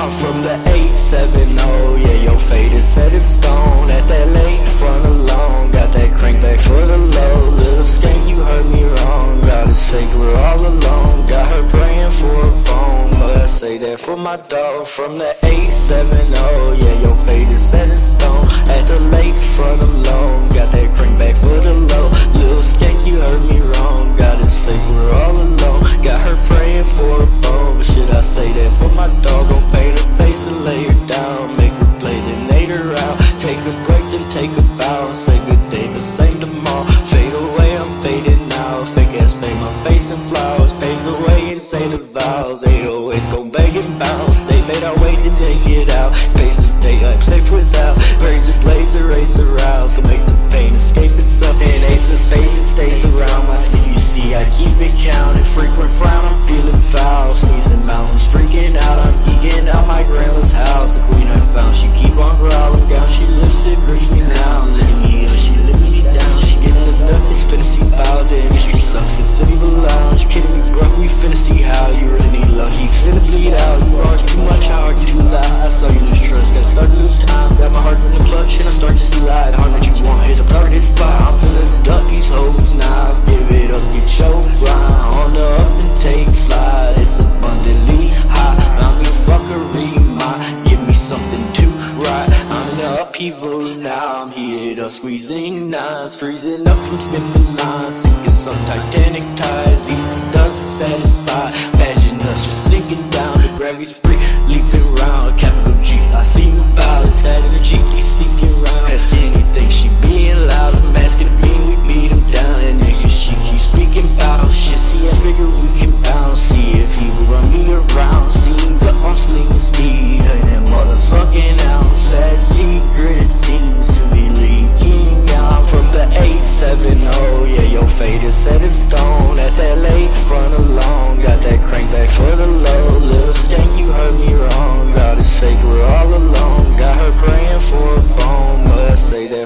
870, yeah, your fate is set in stone. At that lake front alone, got that crank back for the low. Little skank, you heard me wrong. God is fake, we're all alone. Got her praying for a bone, but I say that for my dog from the 870, my dog? Gon' paint her face to lay her down, make her play, then nade her out. Take a break, then take a bow. Say good day, the same tomorrow. Fade away, I'm fading now. Fake ass fame, I'm facing flowers. Pave the way and say the vows. 808s gon' beg and bounce. They made our way, then they get out. Space and stay up, safe without. Razor blades, erase arouse. Gonna make itself. And aces fades and stays around. My skin, you see, I keep it counted. Frequent frown, I'm feeling foul. Sneezing mountains, freaking out. I'm geeking out my grandma's house. The queen I found, she keep on growling down. She lifts it, grips me now. Letting me up, she lifts me down. She getting the nut, it's finna see bow. The industry sucks, it's the lounge. Kidding me, bro? We finna see how you really need luck. He finna bleed out. You are too much, how hard too loud. I saw you lose trust, gotta start to lose time. Got my heart the and I start to slide. Hard that you want, here's a perfect spot. I'm feeling duck these hoes now. Give it up, get your grind. On the up and take flight. It's abundantly high. I'm in fuckery, my give me something to write. I'm in the upheaval now. I'm here to squeezing nines, freezing up from sniffing lines, sinking some titanic ties. Easy doesn't satisfy. Imagine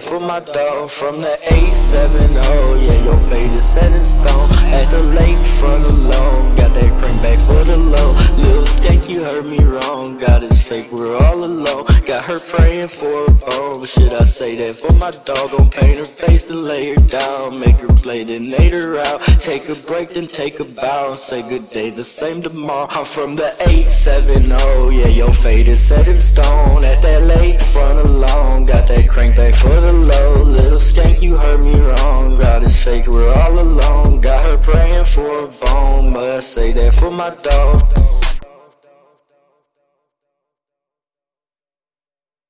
for my dog from the 870. Yeah, your fate is set in stone. At the lake front alone. Got that crank back for the low. Little skank, you heard me wrong. God is fake, we're all her praying for a bone. Should I say that for my dog? Gon' paint her face to lay her down. Make her play, then nade her out. Take a break, then take a bow. Say good day, the same tomorrow. I'm from the 870. Yeah, your fate is set in stone. At that lake front alone. Got that crank back for the low. Little skank, you heard me wrong. God is fake, we're all alone. Got her praying for a bone. But I say that for my dog.